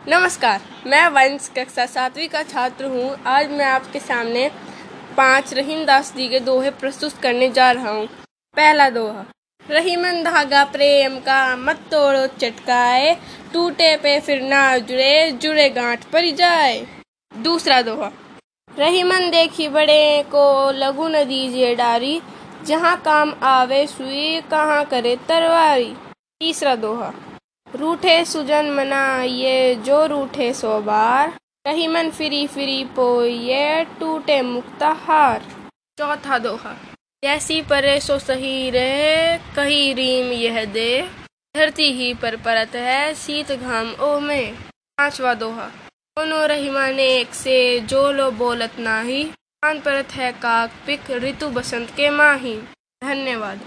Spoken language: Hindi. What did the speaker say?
नमस्कार, मैं वंश कक्षा सातवीं का छात्र हूँ। आज मैं आपके सामने पाँच रहीम दास जी के दोहे प्रस्तुत करने जा रहा हूँ। पहला दोहा, रहीमन धागा प्रेम का मत तोड़ो, चटकाए, टूटे पे फिर ना जुड़े जुड़े गांठ पर जाए। दूसरा दोहा, रहीमन देखी बड़े को लघु न दीजिए डारी, जहाँ काम आवे सुई, कहाँ करे तरवारी। तीसरा दोहा रूठे सुजन मना ये जो रूठे सो बार। रहीमन फिरी फिरी पो ये टूटे मुक्ता हार। चौथा दोहा, जैसी परे सो सही रहे कही रीम यह दे। धरती ही पर परत है शीत घाम ओ में। पांचवा दोहा, दोनों रहीमा ने एक से, जो लो बोलत नाही। कान परत है काक पिक, ऋतु बसंत के माही। धन्यवाद।